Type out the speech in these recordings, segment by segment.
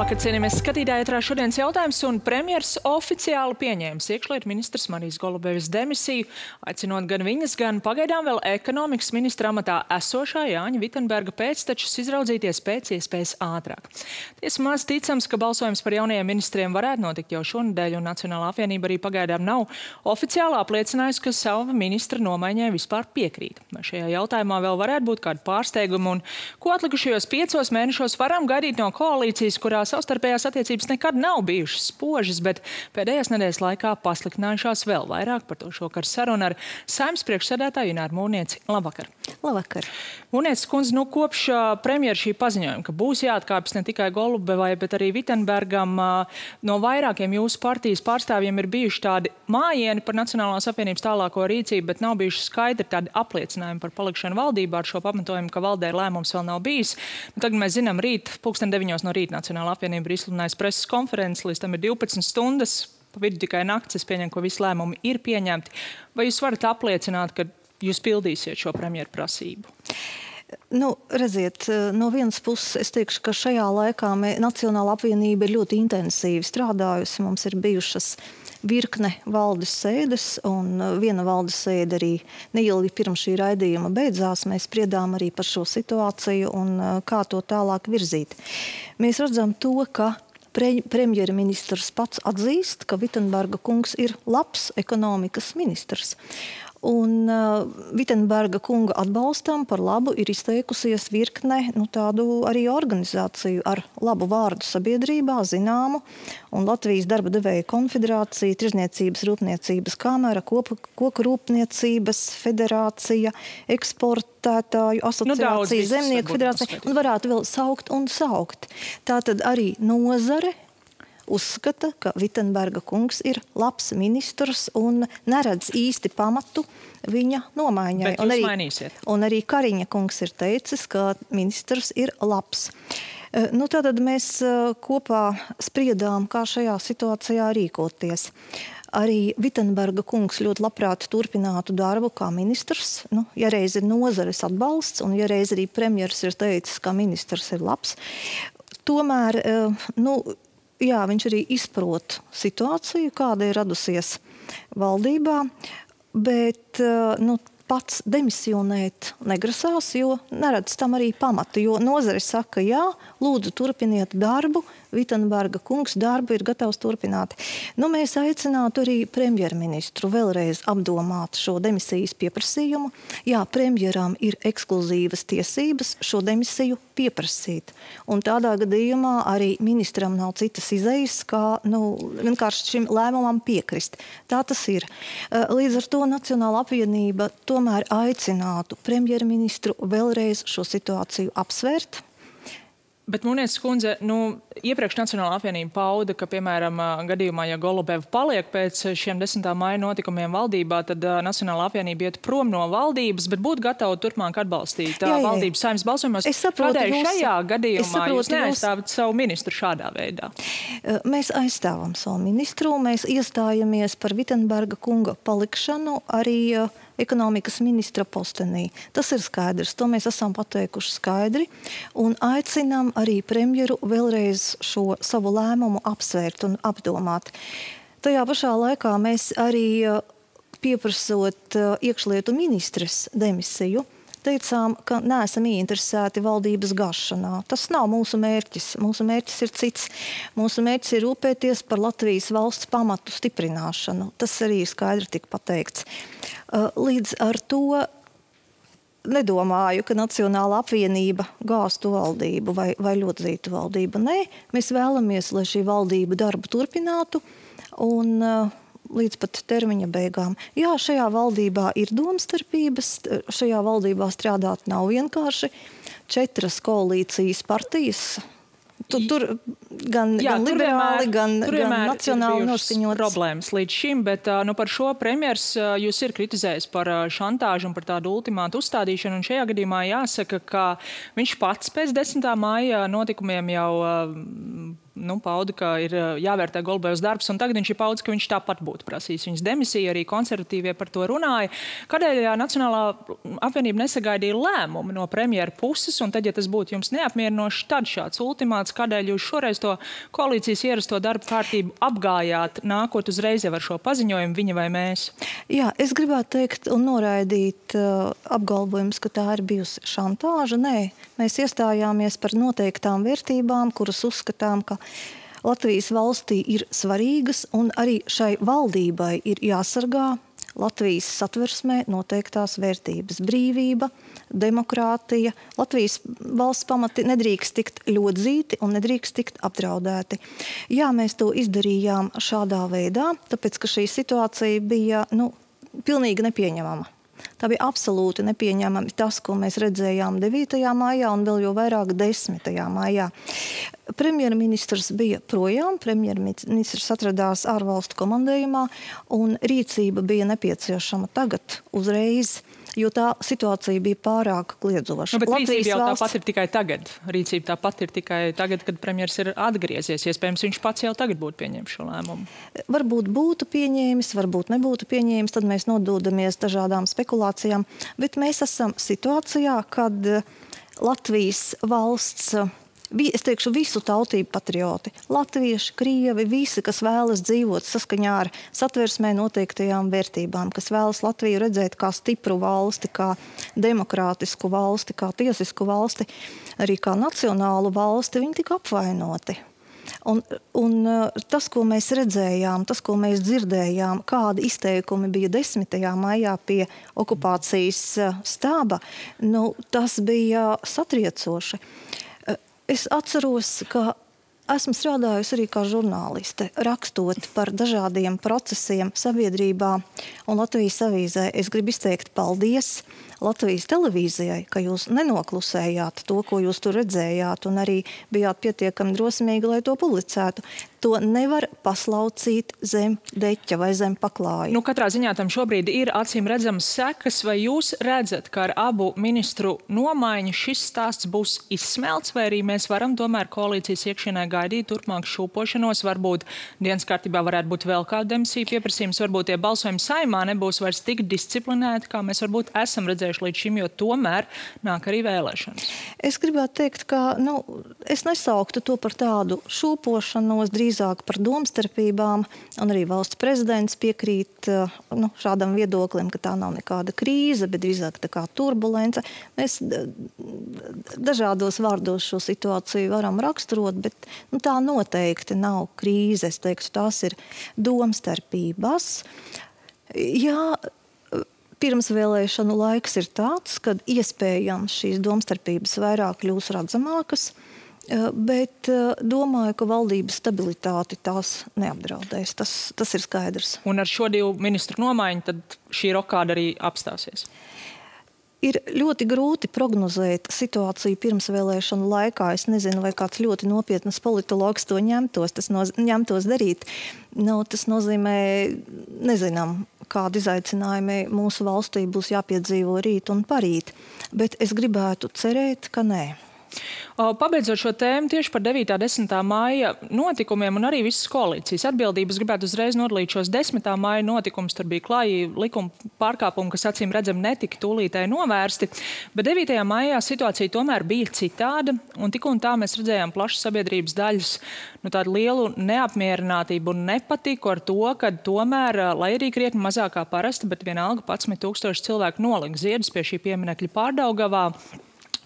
Labvakar, cienījamies skatītāji, ietrā šodienas jautājums un premjers oficiāli pieņēmis iekšlietu ministrs Marijas Golubevis demisiju, aicinot gan viņas, gan pagaidām vēl ekonomikas ministra amatā esošā Jāņa Vitenberga pēctečus izraudzīties pēc iespējas ātrāk. Tiesa maz ticams, ka balsojums par jaunajiem ministriem varētu notikt jau šonadēļ, un Nacionālā apvienība arī pagaidām nav oficiāli apliecinājusi, ka savu ministra nomaiņai vispār piekrīt. Vai šajā jautājumā vēl varētu būt kādi pārsteigumi un ko atlikušajos piecos mēnešos varam gaidīt no koalīcijas, kurā savstarpējās attiecības nekad nav bijušas spožas, bet pēdējās nedēļas laikā pasliktinājušās vēl vairāk. Par to šokar saruna ar saimnes priekšsēdētāju Ināru Mūrnieci. Labvakar! Labvakar! Mūrnieci kundze, nu kopš premjera šī paziņojuma, ka būs jāatkāpjas ne tikai Golubevai, bet arī Vitenbergam, no vairākiem jūsu partijas pārstāvjiem ir bijuši tādi mājieni par Nacionālās apvienības tālāko rīcību, bet nav bijuši skaidri tādi apliecinājumi par palikšanu valdībā ar šo pamatojumu, ka valdē lēmums vēl nav bijis. Nu, tagad mēs zinām, rīt, pulksten deviņos no rīta Nacionālā apvienība ir izsludinājusi preses konferences, līdz tam ir 12 stundas. Pa vidu tikai naktis, es pieņemu, ka visi lēmumi ir pieņemti. Vai jūs varat apliecināt, ka jūs pildīsiet šo premjeru prasību? Nu, redziet, no vienas puses es teikšu, ka šajā laikā Nacionāla apvienība ir ļoti intensīvi strādājusi. Mums ir bijušas virkne valdes sēdes, un viena valdes sēde arī neilgi pirms šī raidījuma beidzās. Mēs spriedām arī par šo situāciju un kā to tālāk virzīt. Mēs redzam to, ka pre, premjerministrs pats atzīst, ka Vitsenberga kungs ir labs ekonomikas ministrs. Un uh, Vitsenberga kunga atbalstam par labu ir izteikusies virkne nu, tādu arī organizāciju ar labu vārdu sabiedrībā, zināmu, un Latvijas darba devēja konfederācija, Tirzniecības rūpniecības kamera, koku, koku rūpniecības federācija, eksportētāju asociācija, nu, zemnieku federācija, un varētu vēl saukt un saukt. Tātad arī nozare uzskata, ka Vitsenberga kungs ir labs ministrs un neredz īsti pamatu viņa nomaiņai. Un arī, mainīsiet. un arī Kariņa kungs ir teicis, ka ministrs ir labs. Eh, nu, tad mēs eh, kopā spriedām, kā šajā situācijā rīkoties. Arī Vitsenberga kungs ļoti labprāt turpinātu darbu kā ministrs. Nu, ja reiz ir nozares atbalsts, un ja reiz arī premjeras ir teicis, ka ministrs ir labs, tomēr eh, nu, jā, viņš arī izprot situāciju, kāda ir radusies valdībā, bet nu, pats demisionēt negrasās, jo neredz tam arī pamatu. Jo nozare saka, jā, lūdzu, turpiniet darbu, Vitsenberga kungs darbu ir gatavs turpināt. Nu, mēs aicinātu arī premjerministru vēlreiz apdomāt šo demisijas pieprasījumu. Jā, premjeram ir ekskluzīvas tiesības šo demisiju pieprasīt. Un tādā gadījumā arī ministram nav citas izejas, kā nu, vienkārši šim lēmumam piekrist. Tā tas ir. Līdz ar to Nacionāla apvienība tomēr aicinātu premjerministru vēlreiz šo situāciju apsvērt Bet Mūnijas kundze, nu, iepriekš Nacionāla apvienība pauda, ka, piemēram, gadījumā, ja Golubeva paliek pēc šiem 10. maija notikumiem valdībā, tad Nacionāla apvienība iet prom no valdības, bet būtu gatava turpmāk atbalstīt jā, jā. valdības saimnes balsojumos. Es saprotu, Kādēļ jūs, šajā gadījumā saprotu, jūs neaizstāvat jūs... savu ministru šādā veidā? Mēs aizstāvam savu ministru, mēs iestājamies par Vitsenberga kunga palikšanu arī uh, ekonomikas ministra postenī. Tas ir skaidrs, to mēs esam pateikuši skaidri un aicinām arī premjeru vēlreiz šo savu lēmumu apsvērt un apdomāt. Tajā pašā laikā mēs arī pieprasot iekšlietu ministres demisiju, teicām, ka neesam ieinteresēti valdības gašanā. Tas nav mūsu mērķis. Mūsu mērķis ir cits. Mūsu mērķis ir rūpēties par Latvijas valsts pamatu stiprināšanu. Tas arī ir skaidri tika pateikts. Uh, līdz ar to nedomāju, ka Nacionāla apvienība gāztu valdību vai, vai ļodzītu valdību. Nē, mēs vēlamies, lai šī valdība darbu turpinātu. Un, uh, līdz pat termiņa beigām. Jā, šajā valdībā ir domstarpības, šajā valdībā strādāt nav vienkārši. Četras koalīcijas partijas Tu, tur gan, Jā, gan liberāli, vienmēr, gan, gan nacionāli noskaņotas problēmas līdz šim, bet nu, par šo premjers jūs ir kritizējis par šantāžu un par tādu ultimātu uzstādīšanu. Un šajā gadījumā jāsaka, ka viņš pats pēc 10. māja notikumiem jau nu, pauda, ka ir jāvērtē Golbēvs darbs, un tagad viņš ir paudis, ka viņš tāpat būtu prasījis viņas demisiju. Arī konservatīvie par to runāja. Kādēļ Nacionālā apvienība nesagaidīja lēmumu no premjera puses, un tad, ja tas būtu jums neapmierinoši, tad šāds ultimāts, kādēļ jūs šoreiz to koalīcijas ierasto darbu kārtību apgājāt, nākot uzreiz ar šo paziņojumu, viņa vai mēs? Jā, es gribētu teikt un noraidīt uh, apgalvojumus, ka tā ir bijusi šantāža. Nē, mēs iestājāmies par noteiktām vērtībām, kuras uzskatām, ka Latvijas valstī ir svarīgas un arī šai valdībai ir jāsargā Latvijas satversmē noteiktās vērtības - brīvība, demokrātija. Latvijas valsts pamati nedrīkst tikt ļodzīti un nedrīkst tikt apdraudēti. Jā, mēs to izdarījām šādā veidā, tāpēc ka šī situācija bija nu, pilnīgi nepieņemama. Tā bija absolūti nepieņemami tas, ko mēs redzējām 9. maijā un vēl jau vairāk 10. maijā. Premjerministrs bija projām, premjerministrs atradās ārvalstu komandējumā un rīcība bija nepieciešama tagad, uzreiz jo tā situācija bija pārāk kliedzoša. Nu, bet Latvijas rīcība jau valsts... tāpat ir tikai tagad. Rīcība tāpat ir tikai tagad, kad premjeras ir atgriezies. Iespējams, viņš pats jau tagad būtu pieņēmis šo lēmumu. Varbūt būtu pieņēmis, varbūt nebūtu pieņēmis, tad mēs nododamies dažādām spekulācijām. Bet mēs esam situācijā, kad Latvijas valsts es teikšu, visu tautību patrioti. Latvieši, krievi, visi, kas vēlas dzīvot saskaņā ar satversmē noteiktajām vērtībām, kas vēlas Latviju redzēt kā stipru valsti, kā demokrātisku valsti, kā tiesisku valsti, arī kā nacionālu valsti, viņi tika apvainoti. Un, un tas, ko mēs redzējām, tas, ko mēs dzirdējām, kādi izteikumi bija 10. maijā pie okupācijas stāba, nu, tas bija satriecoši. Es atceros, ka esmu strādājusi arī kā žurnāliste, rakstot par dažādiem procesiem sabiedrībā un Latvijas avīzē. Es gribu izteikt paldies Latvijas televīzijai, ka jūs nenoklusējāt to, ko jūs tur redzējāt, un arī bijāt pietiekami drosmīgi, lai to publicētu. To nevar paslaucīt zem deķa vai zem paklāja. Nu, katrā ziņā tam šobrīd ir acīm redzamas sekas, vai jūs redzat, ka ar abu ministru nomaiņu šis stāsts būs izsmelts, vai arī mēs varam tomēr koalīcijas iekšienē gaidīt turpmāk šūpošanos, varbūt dienas kārtībā varētu būt vēl kāda demisija pieprasījums, varbūt tie balsojumi saimā nebūs vairs tik disciplinēti, kā mēs varbūt esam redzējuši līdz šim, jo tomēr nāk arī vēlēšanas. Es gribētu teikt, ka nu, es nesauktu to par tādu šūpošanos drīz drīzāk par domstarpībām, arī valsts prezidents piekrīt eh, nu, šādam viedoklim, ka tā nav nekāda krīze, bet drīzāk tā kā turbulence. Mēs dažādos vārdos šo situāciju varam raksturot, bet nu, tā noteikti nav krīze. Es teiktu, tās ir domstarpības. Jā, pirmsvēlēšanu laiks ir tāds, kad iespējams šīs domstarpības vairāk kļūs redzamākas. Eh, bet eh, domāju, ka valdības stabilitāti tās neapdraudēs. Tas, tas ir skaidrs. Un ar šo divu ministru nomaiņu tad šī rokāda arī apstāsies. Ir ļoti grūti prognozēt situāciju pirmsvēlēšanu laikā. Es nezinu, vai kāds ļoti nopietns politologs to ņemtos, tas noz, ņemtos darīt. Nu, tas nozīmē, nezinām, kādi izaicinājumi mūsu valstī būs jāpiedzīvo rīt un parīt. Bet es gribētu cerēt, ka nē. Pabeidzot šo tēmu tieši par 9. un 10. māja notikumiem un arī visas koalīcijas atbildības, gribētu uzreiz nodalīt šos 10. māja notikumus. Tur bija klāji likuma pārkāpumi, kas acīm redzam netika tūlītēji novērsti. Bet 9. maijā situācija tomēr bija citāda. Un tik un tā mēs redzējām plašas sabiedrības daļas nu, lielu neapmierinātību un nepatiku ar to, ka tomēr, lai arī krietni mazāk kā parasti, bet vienalga 11 tūkstoši cilvēku nolika ziedus pie šī pieminekļa pārdaugavā.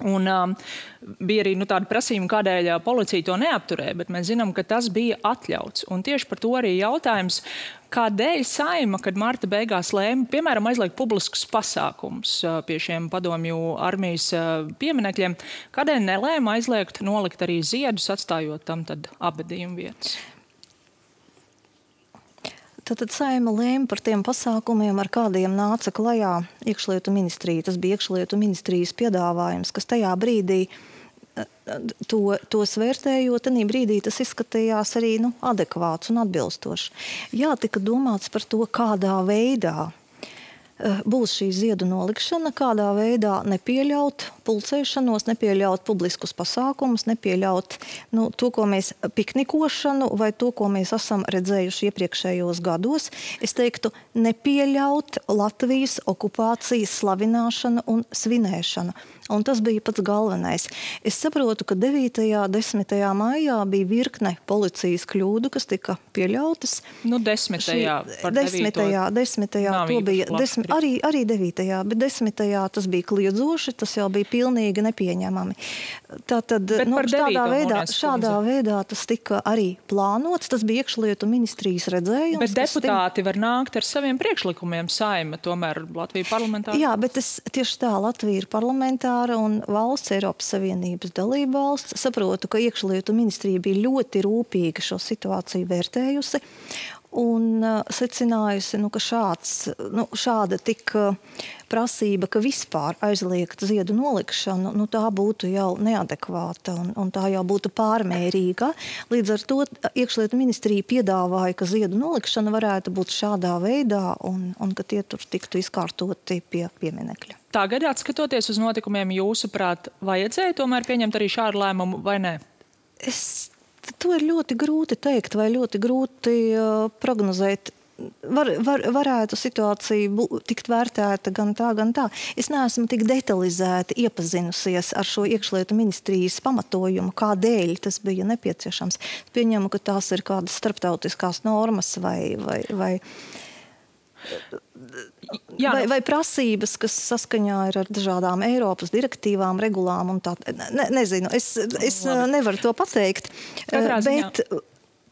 Un, um, bija arī nu, tāda prasījuma, kādēļ uh, policija to neapturēja, bet mēs zinām, ka tas bija atļauts. Un tieši par to arī jautājums, kādēļ saima, kad marta beigās lēma, piemēram, aizliegt publiskus pasākumus uh, pie šiem padomju armijas uh, pieminekļiem, kādēļ nelēma aizliegt nolikt arī ziedus, atstājot tam abadījumu vietas? Tad, saima lēma par tiem pasākumiem, ar kādiem nāca klajā iekšlietu ministrija. Tas bija iekšlietu ministrijas piedāvājums, kas tajā brīdī eh, to, tos vērtējot, tad brīdī tas izskatījās arī nu, adekvāts un atbilstošs. Jā, tika domāts par to, kādā veidā eh, būs šī ziedu nolikšana, kādā veidā nepieļaut pulcēšanos, nepieļaut publiskus pasākumus, nepieļaut nu, to, ko mēs piknikošanu vai to, ko mēs esam redzējuši iepriekšējos gados. Es teiktu, nepieļaut Latvijas okupācijas slavināšanu un svinēšanu. Un tas bija pats galvenais. Es saprotu, ka 9. un 10. maijā bija virkne policijas kļūdu, kas tika pieļautas. Nu, 10. Šī, 10. 10. to bija desmi, arī, arī 9. bet 10. tas bija kliedzoši, tas jau bija pilnīgi nepieņemami. Tātad, nu, šādā, veidā, šādā veidā tas tika arī plānots, tas bija iekšlietu ministrijas redzējums. Bet deputāti tim... var nākt ar saviem priekšlikumiem saima, tomēr Latvija parlamentā. Jā, bet es tieši tā, Latvija ir parlamentā parlamentāra un valsts Eiropas Savienības dalība valsts. Saprotu, ka iekšlietu ministrija bija ļoti rūpīgi šo situāciju vērtējusi un uh, secinājusi, nu, ka šāds, nu, šāda tik uh, prasība, ka vispār aizliegt ziedu nolikšanu, nu, tā būtu jau neadekvāta un, un tā jau būtu pārmērīga. Līdz ar to iekšlietu ministrija piedāvāja, ka ziedu nolikšana varētu būt šādā veidā un, un ka tie tur tiktu izkārtoti pie pieminekļa. Tagad, skatoties uz notikumiem, jūsuprāt, vajadzēja tomēr pieņemt arī šādu lēmumu vai nē? Es, to ir ļoti grūti teikt, vai ļoti grūti prognozēt. Var, var, varētu situācija būt, tikt vērtēta gan tā, gan tā. Es neesmu tik detalizēti iepazinusies ar šo iekšlietu ministrijas pamatojumu, kādēļ tas bija nepieciešams. Pieņemu, ka tās ir kādas starptautiskās normas vai, vai, vai Jā, vai, nu- vai prasības, kas saskaņā ir ar dažādām Eiropas direktīvām, regulām un tā. Ne, nezinu, es, es Labi. nevaru to pateikt. Katrā bet ziņā.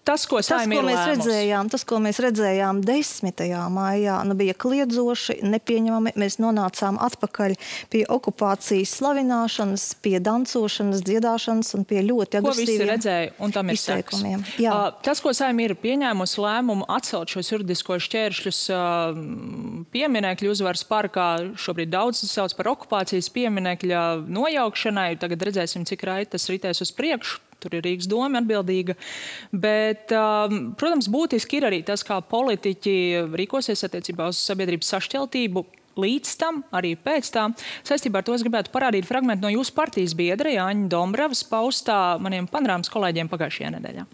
Tas, ko, tas, ko mēs redzējām, tas, ko mēs redzējām 10. maijā, nu, bija kliedzoši, nepieņemami. Mēs nonācām atpakaļ pie okupācijas slavināšanas, pie dancošanas, dziedāšanas un pie ļoti agresīviem izteikumiem. Uh, tas, ko saimē ir pieņēmusi lēmumu atcelt šos juridiskos šķēršļus uh, pieminekļu uzvaras parkā, šobrīd daudz sauc par okupācijas pieminekļa nojaukšanai. Tagad redzēsim, cik raiti tas ritēs uz priekšu tur ir Rīgas doma atbildīga. Bet, um, protams, būtiski ir arī tas, kā politiķi rīkosies attiecībā uz sabiedrības sašķeltību. Līdz tam, arī pēc tam, saistībā ar to es gribētu parādīt fragment no jūsu partijas biedra Jāņa Dombravas paustā maniem panorāmas kolēģiem pagājušajā nedēļā.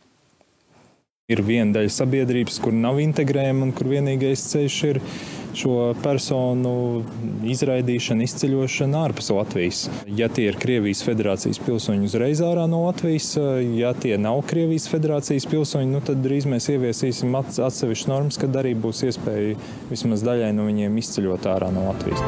Ir viena daļa sabiedrības, kur nav integrējama un kur vienīgais ceļš ir šo personu izraidīšana, izceļošana ārpus Latvijas. Ja tie ir Krievijas federācijas pilsoņi uzreiz ārā no Latvijas, ja tie nav Krievijas federācijas pilsoņi, nu tad drīz mēs ieviesīsim atsevišķas normas, kad arī būs iespēja vismaz daļai no viņiem izceļot ārā no Latvijas.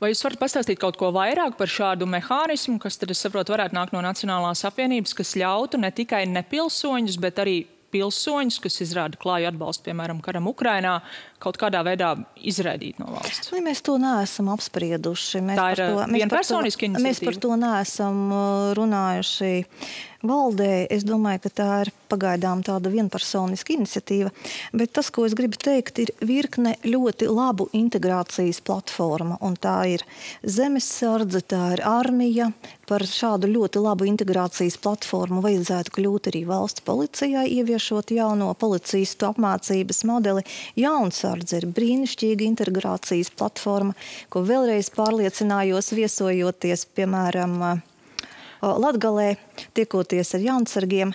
Vai jūs varat pastāstīt kaut ko vairāk par šādu mehānismu, kas, tad, es saprotu, varētu nākt no Nacionālās apvienības, kas ļautu ne tikai nepilsoņus, bet arī pilsoņus, kas izrāda klāju atbalstu, piemēram, karam Ukrainā, kaut kādā veidā izraidīt no valsts? Nu, mēs to neesam apsprieduši. Mēs Tā ir to, vienpersoniski iniciatīva. Mēs par to neesam uh, runājuši valdē, es domāju, ka tā ir pagaidām tāda vienpersoniska iniciatīva. Bet tas, ko es gribu teikt, ir virkne ļoti labu integrācijas platforma. Tā ir zemesardze, tā ir armija. Par šādu ļoti labu integrācijas platformu vajadzētu kļūt arī valsts policijai, ieviešot jauno policistu apmācības modeli. Jaunsardze ir brīnišķīga integrācijas platforma, ko vēlreiz pārliecinājos viesojoties, piemēram, Latgalē, tiekoties ar jaunsargiem.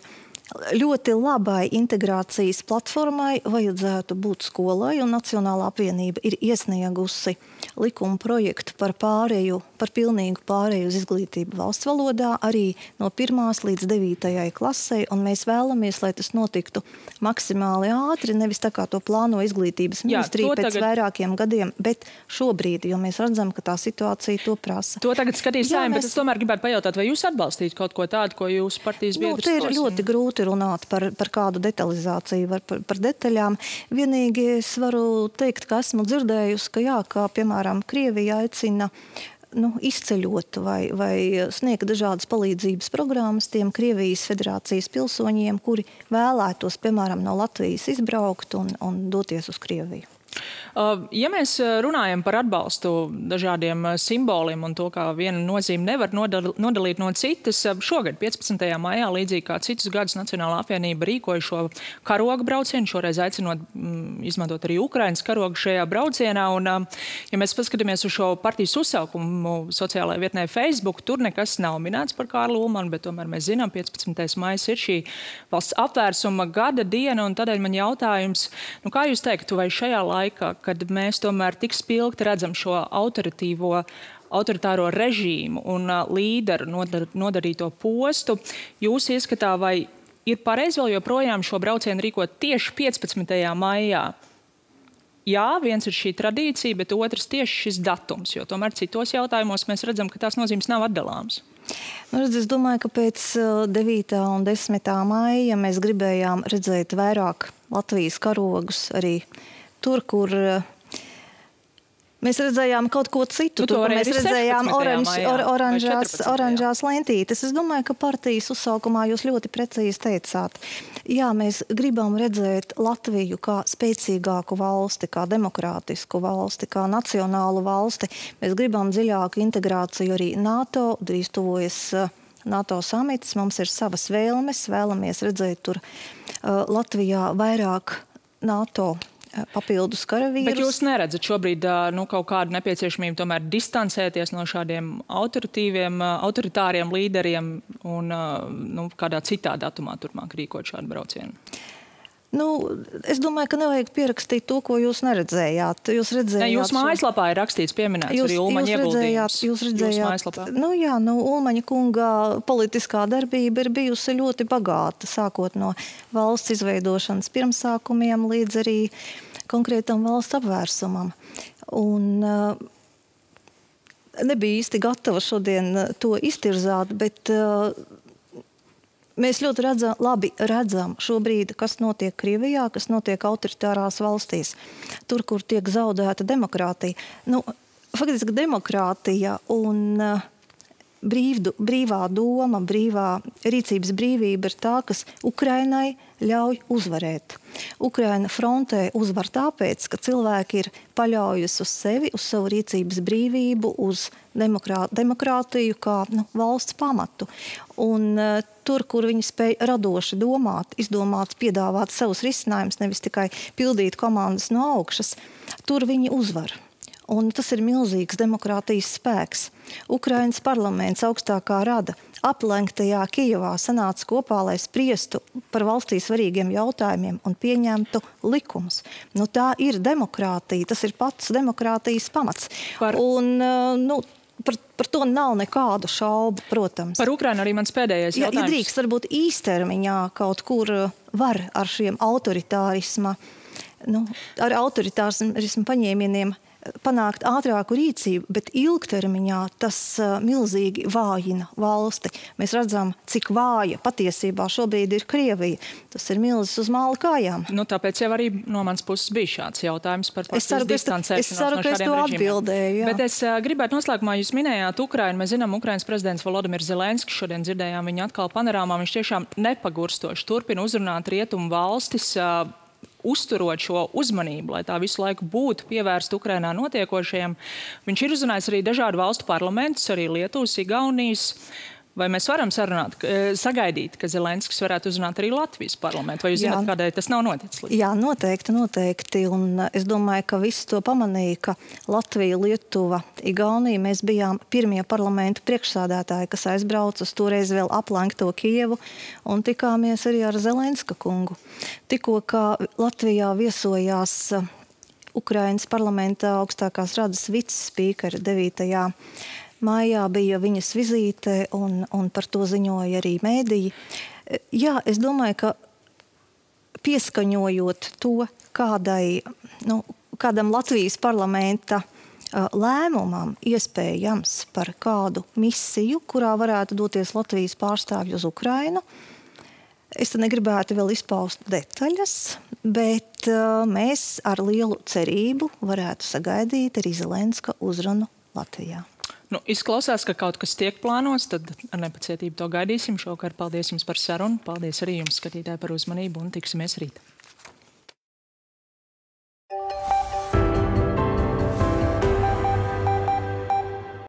Ļoti labai integrācijas platformai vajadzētu būt skolai, un Nacionālā apvienība ir iesniegusi likuma projektu par pārēju, par pilnīgu pārēju uz izglītību valsts valodā arī no 1. līdz 9. klasē, un mēs vēlamies, lai tas notiktu maksimāli ātri, nevis tā kā to plāno izglītības ministrija pēc tagad... vairākiem gadiem, bet šobrīd, jo mēs redzam, ka tā situācija to prasa. To tagad skatīs saim, mēs... bet es tomēr gribētu pajautāt, vai jūs atbalstītu kaut ko tādu, ko jūs partijas? Nu, te ir ļoti grūti grūti runāt par, par kādu detalizāciju, var, par, par detaļām. Vienīgi es varu teikt, ka esmu dzirdējusi, ka, jā, ka piemēram Krievija aicina nu, izceļot vai, vai sniegt dažādas palīdzības programmas tiem Krievijas federācijas pilsoņiem, kuri vēlētos, piemēram, no Latvijas izbraukt un, un doties uz Krieviju. Uh, ja mēs uh, runājam par atbalstu dažādiem uh, simboliem un to, kā viena nozīme nevar nodalīt no citas, šogad, 15. maijā, līdzīgi kā citus gadus, Nacionālā apvienība rīkoja šo karoga braucienu, šoreiz aicinot mm, izmantot arī Ukrainas karogu šajā braucienā. Un, ja mēs paskatāmies uz šo partijas uzsaukumu sociālajā vietnē Facebook, tur nekas nav minēts par Kārlu Ulmanu, bet tomēr mēs zinām, 15. maijs ir šī valsts apvērsuma gada diena, un tādēļ man jautājums, nu, kā jūs teiktu, vai šajā laikā, kad mēs tomēr tik spilgti redzam šo autoritīvo autoritāro režīmu un uh, līderu nodar, nodarīto postu. Jūs ieskatā, vai ir pareizi vēl joprojām šo braucienu rīkot tieši 15. maijā? Jā, viens ir šī tradīcija, bet otrs tieši šis datums, jo tomēr citos jautājumos mēs redzam, ka tās nozīmes nav atdalāmas. Nu, redz, es domāju, ka pēc 9. un 10. maija mēs gribējām redzēt vairāk Latvijas karogus arī tur, kur Mēs redzējām kaut ko citu. Tur mēs redzējām oranž, or, oranžās, oranžās lentītes. Es domāju, ka partijas uzsaukumā jūs ļoti precīzi teicāt. Jā, mēs gribam redzēt Latviju kā spēcīgāku valsti, kā demokrātisku valsti, kā nacionālu valsti. Mēs gribam dziļāku integrāciju arī NATO, drīz tuvojas uh, NATO samits. Mums ir savas vēlmes, vēlamies redzēt tur uh, Latvijā vairāk NATO papildus karavīrus. Bet jūs neredzat šobrīd nu, kaut kādu nepieciešamību tomēr distancēties no šādiem autoritīviem, autoritāriem līderiem un nu, kādā citā datumā turpmāk rīkot šādu braucienu? Nu, es domāju, ka nevajag pierakstīt to, ko jūs neredzējāt. Jūs redzējāt, ne, jūsu mājaslapā ir rakstīts, pieminēts jūs, arī Ulmaņa jūs redzējāt, jūs redzējāt, nu, jā, nu, Ulmaņa kunga politiskā darbība ir bijusi ļoti bagāta, sākot no valsts izveidošanas pirmsākumiem līdz arī konkrētam valsts apvērsumam. Un, uh, nebija īsti gatava šodien to iztirzāt, bet uh, Mēs ļoti redzam, labi redzam šobrīd, kas notiek Krievijā, kas notiek autoritārās valstīs, tur, kur tiek zaudēta demokrātija. Nu, faktiski demokrātija un uh, brīvdu, brīvā doma, brīvā rīcības brīvība ir tā, kas Ukrainai ļauj uzvarēt. Ukraina frontē uzvar tāpēc, ka cilvēki ir paļaujusi uz sevi, uz savu rīcības brīvību, uz demokrā, demokrātiju kā nu, valsts pamatu. Un, uh, tur, kur viņi spēj radoši domāt, izdomāt, piedāvāt savus risinājumus, nevis tikai pildīt komandas no augšas, tur viņi uzvar. Un tas ir milzīgs demokrātijas spēks. Ukraiņas parlaments augstākā rada aplenktajā Kijavā sanāca kopā, lai spriestu par valstī svarīgiem jautājumiem un pieņemtu likumus. Nu, tā ir demokrātija, tas ir pats demokrātijas pamats. Par... Un, nu, Par, par to nav nekādu šaubu, protams. Par Ukrajinu arī mans pēdējais jautājums. Ja, ja drīkst, varbūt īstermiņā kaut kur var ar šiem autoritārisma, nu, ar autoritārismu paņēmieniem panākt ātrāku rīcību, bet ilgtermiņā tas uh, milzīgi vājina valsti. Mēs redzam, cik vāja patiesībā šobrīd ir Krievija. Tas ir milzis uz māla kājām. Nu, tāpēc jau arī no manas puses bija šāds jautājums par es ceru, distancēšanos es ceru, no šādiem to atbildēju. Jā. Bet es uh, gribētu noslēgumā, jūs minējāt Ukrainu. Mēs zinām, Ukrainas prezidents Volodimirs Zelenskis šodien dzirdējām viņu atkal panorāmā. Viņš tiešām nepagurstoši turpina uzrunāt rietumu valstis. Uzturot šo uzmanību, lai tā visu laiku būtu pievērsta Ukrainā notiekošajam. Viņš ir uzrunājis arī dažādu valstu parlamentus, arī Lietuvas, Igaunijas. Vai mēs varam sarunāt, sagaidīt, ka Zelenskis varētu uzrunāt arī Latvijas parlamentu? Vai jūs zināt, kādēļ tas nav noticis? Līdz? Jā, noteikti, noteikti. Un es domāju, ka visi to pamanīja, ka Latvija, Lietuva, Igaunija, mēs bijām pirmie parlamentu priekšsādātāji, kas aizbrauca uz toreiz vēl aplenkto Kievu un tikāmies arī ar Zelenska kungu. Tikko kā Latvijā viesojās Ukrainas parlamentā augstākās radas viceспīkera 9 Mājā bija viņas vizīte, un, un par to ziņoja arī mēdīji. Jā, es domāju, ka pieskaņojot to kādai, nu, kādam Latvijas parlamenta lēmumam, iespējams par kādu misiju, kurā varētu doties Latvijas pārstāvji uz Ukrajinu. Es negribētu vēl izpaust detaļas, bet mēs ar lielu cerību varētu sagaidīt arī Zelenska uzrunu Latvijā. Nu, izklausās, ka kaut kas tiek plānots, tad ar nepacietību to gaidīsim. Šovakar paldies jums par sarunu. Paldies arī jums, skatītāji, par uzmanību un tiksimies rīt.